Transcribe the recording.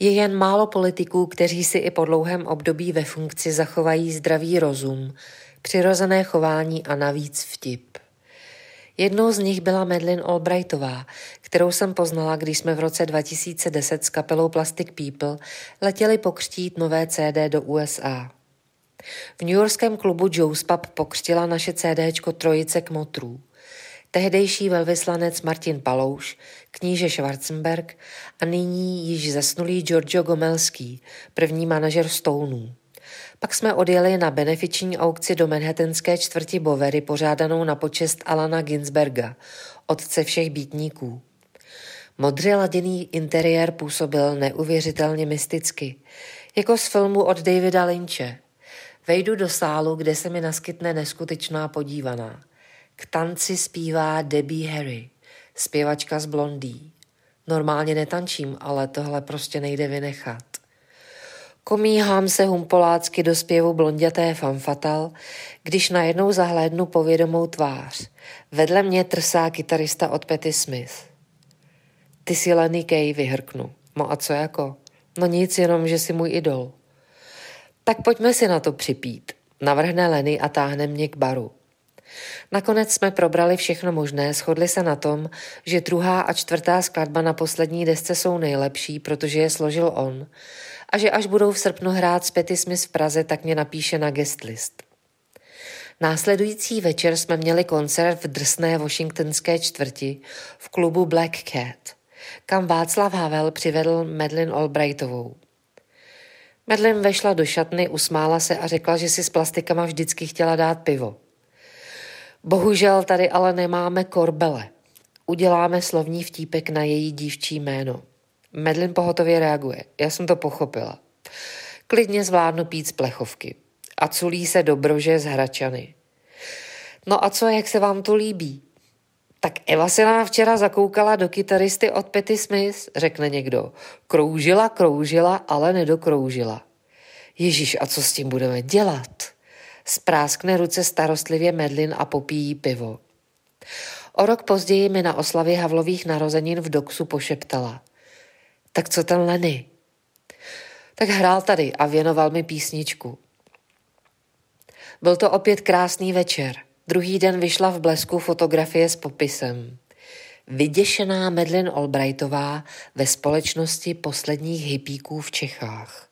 Je jen málo politiků, kteří si i po dlouhém období ve funkci zachovají zdravý rozum, přirozené chování a navíc vtip. Jednou z nich byla Medlin Albrightová, kterou jsem poznala, když jsme v roce 2010 s kapelou Plastic People letěli pokřtít nové CD do USA. V newyorském klubu Joe's Pub pokřtila naše CDčko Trojice kmotrů. Tehdejší velvyslanec Martin Palouš, kníže Schwarzenberg a nyní již zesnulý Giorgio Gomelský, první manažer Stoneů. Pak jsme odjeli na benefiční aukci do manhattanské čtvrti Bovery pořádanou na počest Alana Ginsberga, otce všech býtníků. Modře laděný interiér působil neuvěřitelně mysticky, jako z filmu od Davida Lynche. Vejdu do sálu, kde se mi naskytne neskutečná podívaná. K tanci zpívá Debbie Harry, zpěvačka z Blondý. Normálně netančím, ale tohle prostě nejde vynechat. Komíhám se humpolácky do zpěvu blonděté fanfatal, když najednou zahlédnu povědomou tvář. Vedle mě trsá kytarista od Petty Smith. Ty si Lenny Kay, vyhrknu. No a co jako? No nic, jenom, že jsi můj idol. Tak pojďme si na to připít. Navrhne Lenny a táhne mě k baru. Nakonec jsme probrali všechno možné, shodli se na tom, že druhá a čtvrtá skladba na poslední desce jsou nejlepší, protože je složil on a že až budou v srpnu hrát s Petty Smith v Praze, tak mě napíše na guest list. Následující večer jsme měli koncert v drsné washingtonské čtvrti v klubu Black Cat, kam Václav Havel přivedl Medlin Albrightovou. Medlin vešla do šatny, usmála se a řekla, že si s plastikama vždycky chtěla dát pivo. Bohužel tady ale nemáme korbele. Uděláme slovní vtípek na její dívčí jméno. Medlin pohotově reaguje. Já jsem to pochopila. Klidně zvládnu pít z plechovky. A culí se do brože z hračany. No a co, jak se vám to líbí? Tak Eva se nám včera zakoukala do kytaristy od Petty Smith, řekne někdo. Kroužila, kroužila, ale nedokroužila. Ježíš, a co s tím budeme dělat? Spráskne ruce starostlivě Medlin a popíjí pivo. O rok později mi na oslavě Havlových narozenin v Doxu pošeptala. Tak co ten Lenny? Tak hrál tady a věnoval mi písničku. Byl to opět krásný večer. Druhý den vyšla v blesku fotografie s popisem. Vyděšená Medlin Albrightová ve společnosti posledních hypíků v Čechách.